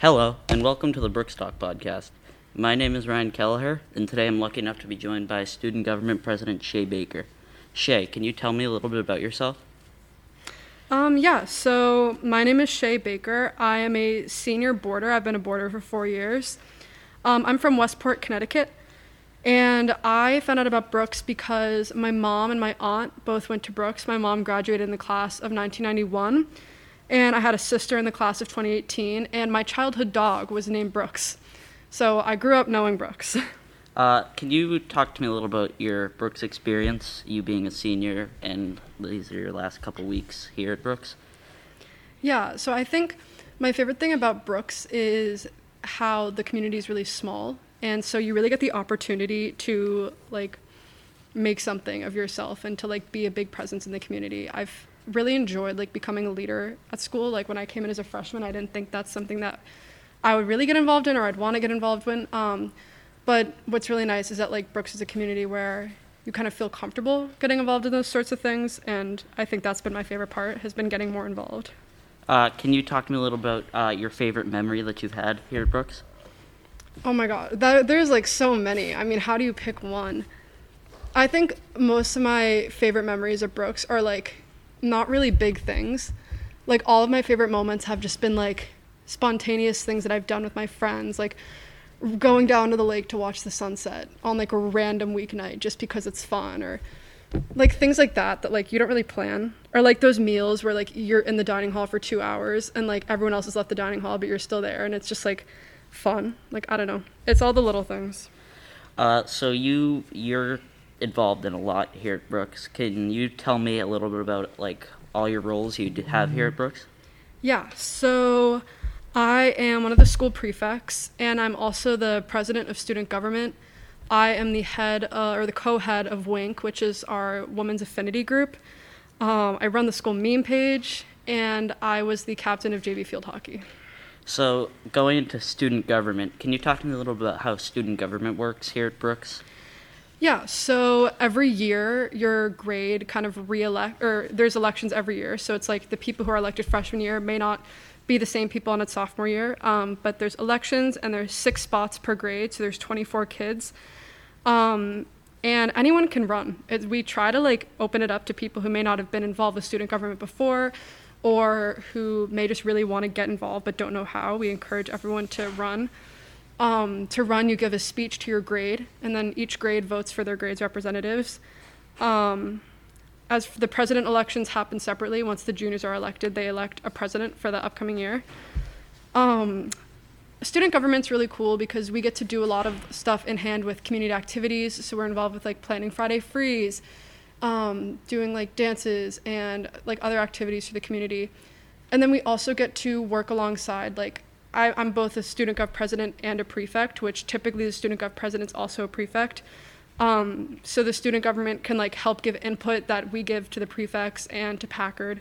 Hello, and welcome to the Brooks Talk podcast. My name is Ryan Kelleher, and today I'm lucky enough to be joined by Student Government President Shay Baker. Shay, can you tell me a little bit about yourself? Um, yeah, so my name is Shay Baker. I am a senior boarder. I've been a boarder for four years. Um, I'm from Westport, Connecticut, and I found out about Brooks because my mom and my aunt both went to Brooks. My mom graduated in the class of 1991, and I had a sister in the class of 2018, and my childhood dog was named Brooks. So I grew up knowing Brooks. Uh, can you talk to me a little about your Brooks experience, you being a senior, and these are your last couple weeks here at Brooks? Yeah, so I think my favorite thing about Brooks is how the community is really small. And so you really get the opportunity to like make something of yourself and to like be a big presence in the community. I've really enjoyed like becoming a leader at school. Like when I came in as a freshman, I didn't think that's something that I would really get involved in or I'd want to get involved in. Um, but what's really nice is that like Brooks is a community where you kind of feel comfortable getting involved in those sorts of things, and I think that's been my favorite part has been getting more involved. Uh, can you talk to me a little about uh, your favorite memory that you've had here at Brooks? Oh my god, that, there's like so many. I mean, how do you pick one? I think most of my favorite memories of Brooks are like not really big things. Like all of my favorite moments have just been like spontaneous things that I've done with my friends, like going down to the lake to watch the sunset on like a random weeknight just because it's fun or like things like that that like you don't really plan. Or like those meals where like you're in the dining hall for two hours and like everyone else has left the dining hall but you're still there and it's just like fun. Like i don't know. It's all the little things. Uh, so you you're involved in a lot here at Brooks. Can you tell me a little bit about like all your roles you have here at Brooks? yeah so i am one of the school prefects and i'm also the president of student government i am the head uh, or the co-head of wink which is our women's affinity group um, i run the school meme page and i was the captain of jv field hockey So going into student government, can you talk to me a little bit about how student government works here at Brooks? Yeah, so every year your grade kind of re-elect, or there's elections every year. So it's like the people who are elected freshman year may not be the same people on its sophomore year, um, but there's elections and there's six spots per grade, so there's 24 kids, um, and anyone can run. It, we try to like open it up to people who may not have been involved with student government before, or who may just really want to get involved but don't know how. We encourage everyone to run. Um, to run, you give a speech to your grade, and then each grade votes for their grade's representatives. Um, as the president elections happen separately. Once the juniors are elected, they elect a president for the upcoming year. Um, student government's really cool because we get to do a lot of stuff in hand with community activities. So we're involved with like planning Friday Freeze, um, doing like dances and like other activities for the community. And then we also get to work alongside like I, I'm both a student gov president and a prefect, which typically the student gov president's also a prefect. Um, so the student government can like help give input that we give to the prefects and to Packard.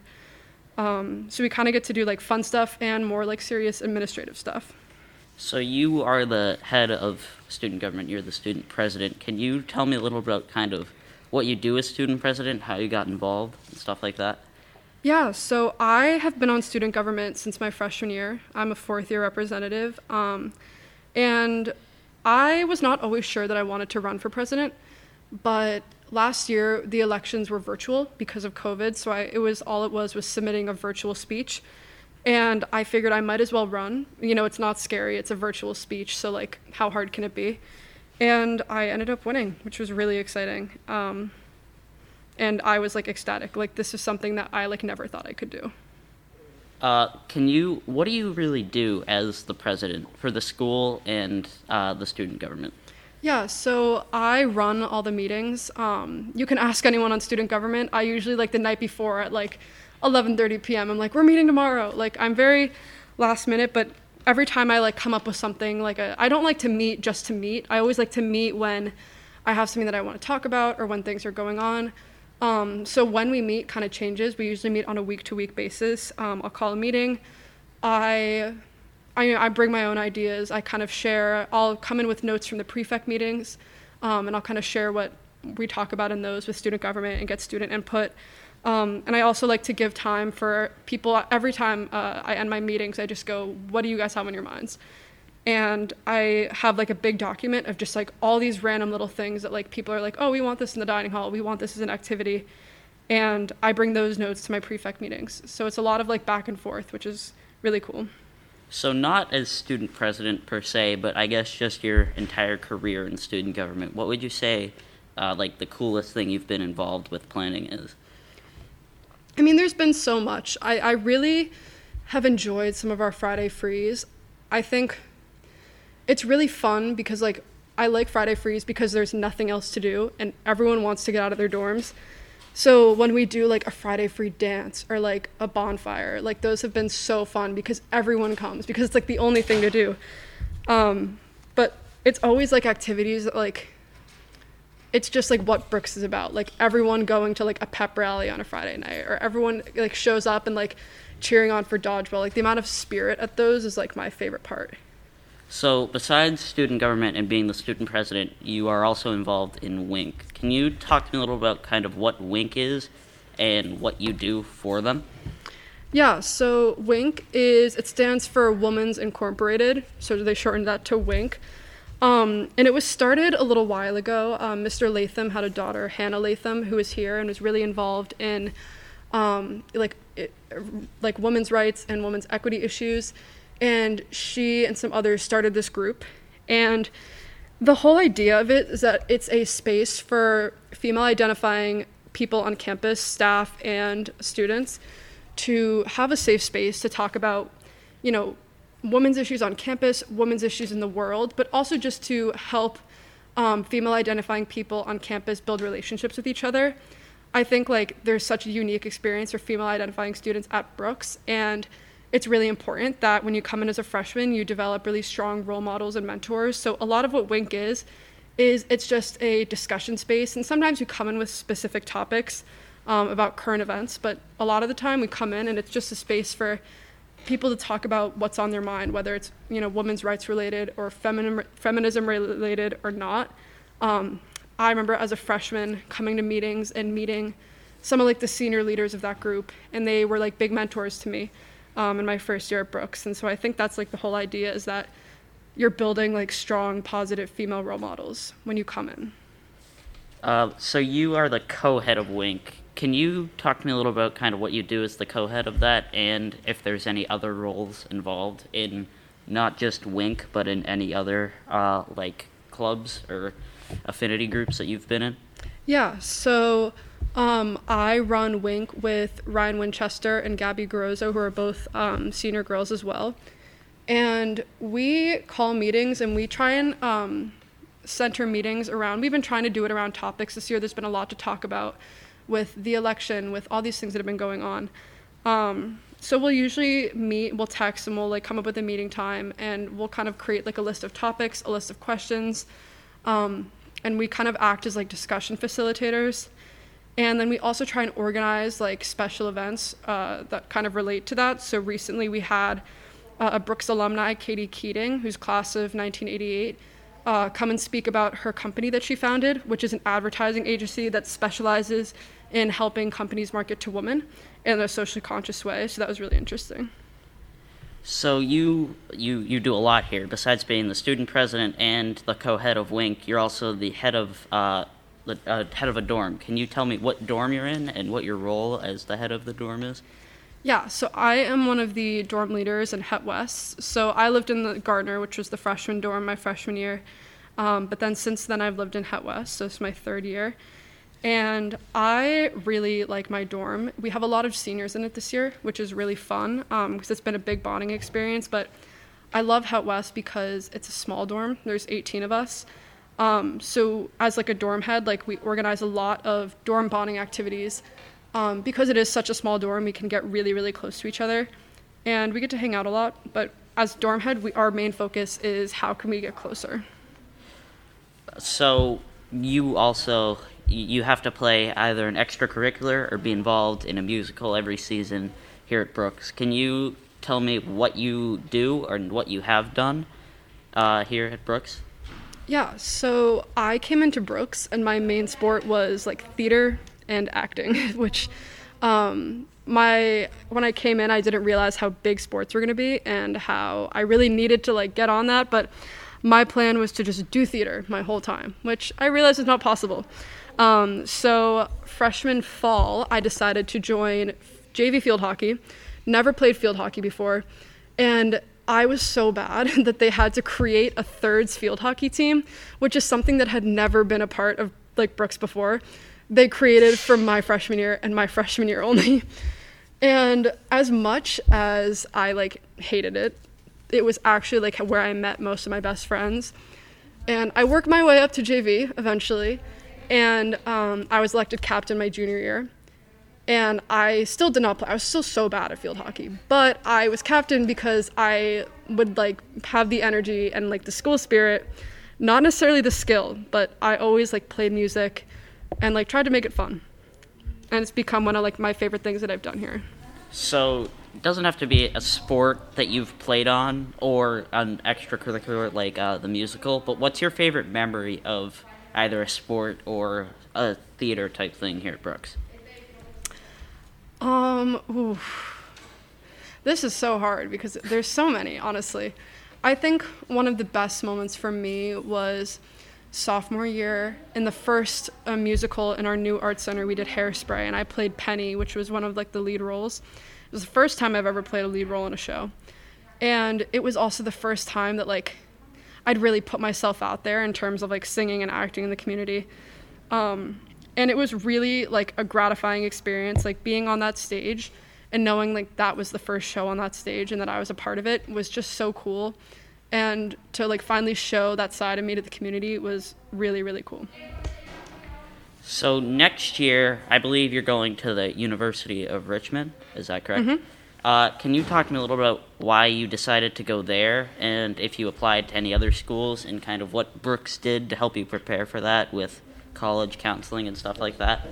Um, so we kind of get to do like fun stuff and more like serious administrative stuff. So you are the head of student government. You're the student president. Can you tell me a little about kind of what you do as student president, how you got involved, and stuff like that? Yeah, so I have been on student government since my freshman year. I'm a fourth year representative. Um, and I was not always sure that I wanted to run for president, but last year the elections were virtual because of COVID. So I, it was all it was was submitting a virtual speech. And I figured I might as well run. You know, it's not scary, it's a virtual speech. So, like, how hard can it be? And I ended up winning, which was really exciting. Um, and I was like ecstatic. Like this is something that I like never thought I could do. Uh, can you? What do you really do as the president for the school and uh, the student government? Yeah, so I run all the meetings. Um, you can ask anyone on student government. I usually like the night before at like 11:30 p.m. I'm like, we're meeting tomorrow. Like I'm very last minute, but every time I like come up with something like a, I don't like to meet just to meet. I always like to meet when I have something that I want to talk about or when things are going on. Um, so when we meet, kind of changes. We usually meet on a week to week basis. Um, I'll call a meeting. I, I, I bring my own ideas. I kind of share. I'll come in with notes from the prefect meetings, um, and I'll kind of share what we talk about in those with student government and get student input. Um, and I also like to give time for people. Every time uh, I end my meetings, I just go, "What do you guys have on your minds?" And I have like a big document of just like all these random little things that like people are like, "Oh, we want this in the dining hall. We want this as an activity," and I bring those notes to my prefect meetings. So it's a lot of like back and forth, which is really cool. So, not as student president per se, but I guess just your entire career in student government. What would you say, uh, like, the coolest thing you've been involved with planning is? I mean, there's been so much. I, I really have enjoyed some of our Friday frees. I think it's really fun because, like, I like Friday frees because there's nothing else to do and everyone wants to get out of their dorms. So when we do like a Friday free dance or like a bonfire, like those have been so fun because everyone comes because it's like the only thing to do. Um, but it's always like activities that like it's just like what Brooks is about. Like everyone going to like a pep rally on a Friday night or everyone like shows up and like cheering on for dodgeball. Like the amount of spirit at those is like my favorite part. So, besides student government and being the student president, you are also involved in WINK. Can you talk to me a little about kind of what WINK is and what you do for them? Yeah, so WINK is, it stands for Women's Incorporated, so they shortened that to WINK. Um, and it was started a little while ago. Um, Mr. Latham had a daughter, Hannah Latham, who was here and was really involved in um, like it, like women's rights and women's equity issues and she and some others started this group. And the whole idea of it is that it's a space for female identifying people on campus, staff, and students to have a safe space to talk about, you know, women's issues on campus, women's issues in the world, but also just to help um, female identifying people on campus build relationships with each other. I think like there's such a unique experience for female identifying students at Brooks, and it's really important that when you come in as a freshman, you develop really strong role models and mentors. So a lot of what Wink is, is it's just a discussion space, and sometimes we come in with specific topics um, about current events, but a lot of the time we come in and it's just a space for people to talk about what's on their mind, whether it's you know women's rights related or feminism feminism related or not. Um, I remember as a freshman coming to meetings and meeting some of like the senior leaders of that group, and they were like big mentors to me um, in my first year at Brooks. And so I think that's like the whole idea is that you're building like strong, positive female role models when you come in. Uh, so you are the co-head of Wink. Can you talk to me a little about kind of what you do as the co-head of that, and if there's any other roles involved in not just Wink, but in any other uh, like clubs or affinity groups that you've been in? Yeah. So um, I run Wink with Ryan Winchester and Gabby Garozzo, who are both um, senior girls as well. And we call meetings and we try and um, center meetings around, we've been trying to do it around topics this year. There's been a lot to talk about with the election, with all these things that have been going on. Um, so we'll usually meet, we'll text, and we'll like come up with a meeting time, and we'll kind of create like a list of topics, a list of questions, um, and we kind of act as like discussion facilitators. And then we also try and organize like special events uh, that kind of relate to that. So recently we had uh, a Brooks alumni, Katie Keating, who's class of 1988, uh, come and speak about her company that she founded, which is an advertising agency that specializes in helping companies market to women in a socially conscious way. So that was really interesting. So you you you do a lot here. Besides being the student president and the co-head of Wink, you're also the head of uh, uh, head of a dorm. Can you tell me what dorm you're in and what your role as the head of the dorm is? Yeah, so I am one of the dorm leaders in Het West. So I lived in the Gardner, which was the freshman dorm my freshman year. Um, but then since then, I've lived in Het West, so it's my third year. And I really like my dorm. We have a lot of seniors in it this year, which is really fun because um, it's been a big bonding experience. But I love Het West because it's a small dorm. There's 18 of us. Um, so as like a dorm head, like we organize a lot of dorm bonding activities. Um, because it is such a small dorm, we can get really, really close to each other, and we get to hang out a lot. But as dorm head, we, our main focus is how can we get closer. So you also you have to play either an extracurricular or be involved in a musical every season here at Brooks. Can you tell me what you do or what you have done uh, here at Brooks? Yeah, so I came into Brooks and my main sport was like theater and acting, which Um, my when I came in, I didn't realize how big sports were going to be and how I really needed to like get on that. But my plan was to just do theater my whole time, which I realized is not possible. Um, so freshman fall, I decided to join JV field hockey. Never played field hockey before, and I was so bad that they had to create a thirds field hockey team, which is something that had never been a part of like Brooks before. They created for my freshman year and my freshman year only. And as much as I like hated it, it was actually like where I met most of my best friends. And I worked my way up to JV eventually, and um, I was elected captain my junior year. And I still did not play. I was still so bad at field hockey, but I was captain because I would like have the energy and like the school spirit, not necessarily the skill, but I always like played music and like tried to make it fun. And it's become one of like my favorite things that I've done here. So it doesn't have to be a sport that you've played on or an extracurricular like uh, the musical, but what's your favorite memory of either a sport or a theater type thing here at Brooks? Um, oof. This is so hard because there's so many, honestly. I think one of the best moments for me was sophomore year in the first uh, musical in our new art center we did hairspray and i played penny which was one of like the lead roles it was the first time i've ever played a lead role in a show and it was also the first time that like i'd really put myself out there in terms of like singing and acting in the community um, and it was really like a gratifying experience like being on that stage and knowing like that was the first show on that stage and that i was a part of it was just so cool and to like finally show that side of me to the community was really really cool So next year, I believe you're going to the University of Richmond. Is that correct? Mm-hmm. Uh, can you talk to me a little bit about why you decided to go there, and if you applied to any other schools, and kind of what Brooks did to help you prepare for that with college counseling and stuff like that?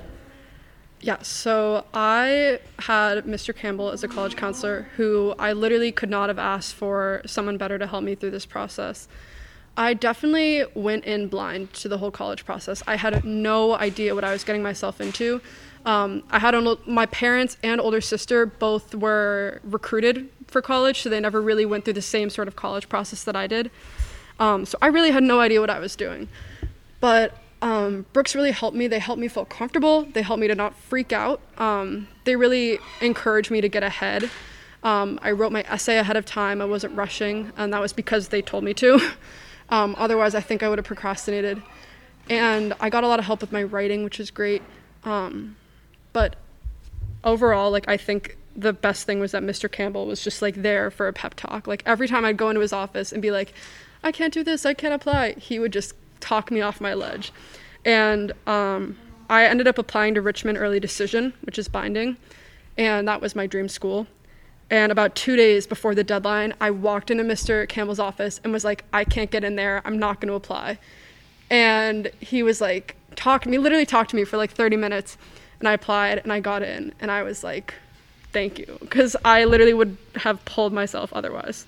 Yeah, so I had Mr. Campbell as a college counselor who I literally could not have asked for someone better to help me through this process. I definitely went in blind to the whole college process. I had no idea what I was getting myself into. Um, I had an, my parents and older sister both were recruited for college, so they never really went through the same sort of college process that I did. Um, so I really had no idea what I was doing. But um, Brooks really helped me. They helped me feel comfortable. They helped me to not freak out. Um, they really encouraged me to get ahead. Um, I wrote my essay ahead of time. I wasn't rushing, and that was because they told me to. Um, otherwise, I think I would have procrastinated. And I got a lot of help with my writing, which is great. Um, but overall, like I think the best thing was that Mr. Campbell was just like there for a pep talk. Like every time I'd go into his office and be like, I can't do this, I can't apply, he would just talk me off my ledge. And um, I ended up applying to Richmond Early Decision, which is binding, and that was my dream school. And about two days before the deadline, I walked into Mr. Campbell's office and was like, I can't get in there. I'm not going to apply. And he was like, talk to me, literally talked to me for like 30 minutes. And I applied and I got in. And I was like, thank you. Because I literally would have pulled myself otherwise.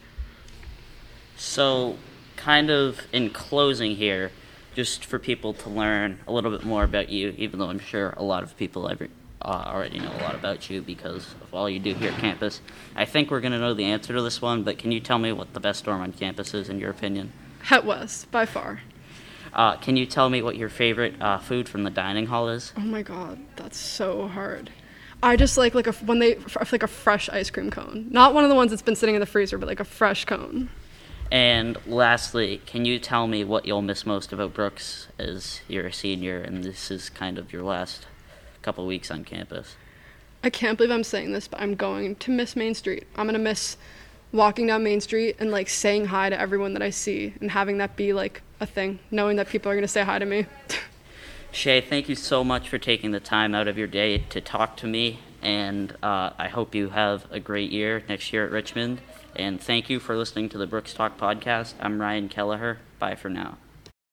So, kind of in closing here, just for people to learn a little bit more about you, even though I'm sure a lot of people every, uh, already know a lot about you because of all you do here at campus. I think we're going to know the answer to this one, but can you tell me what the best dorm on campus is, in your opinion? Het West, by far. Uh, can you tell me what your favorite uh, food from the dining hall is? Oh my god, that's so hard. I just like like a when they like a fresh ice cream cone, not one of the ones that's been sitting in the freezer, but like a fresh cone. And lastly, can you tell me what you'll miss most about Brooks as you're a senior and this is kind of your last couple weeks on campus? I can't believe I'm saying this, but I'm going to miss Main Street. I'm gonna miss walking down Main Street and like saying hi to everyone that I see and having that be like a thing, knowing that people are gonna say hi to me. Shay, thank you so much for taking the time out of your day to talk to me, and uh, I hope you have a great year next year at Richmond. And thank you for listening to the Brooks Talk podcast. I'm Ryan Kelleher. Bye for now.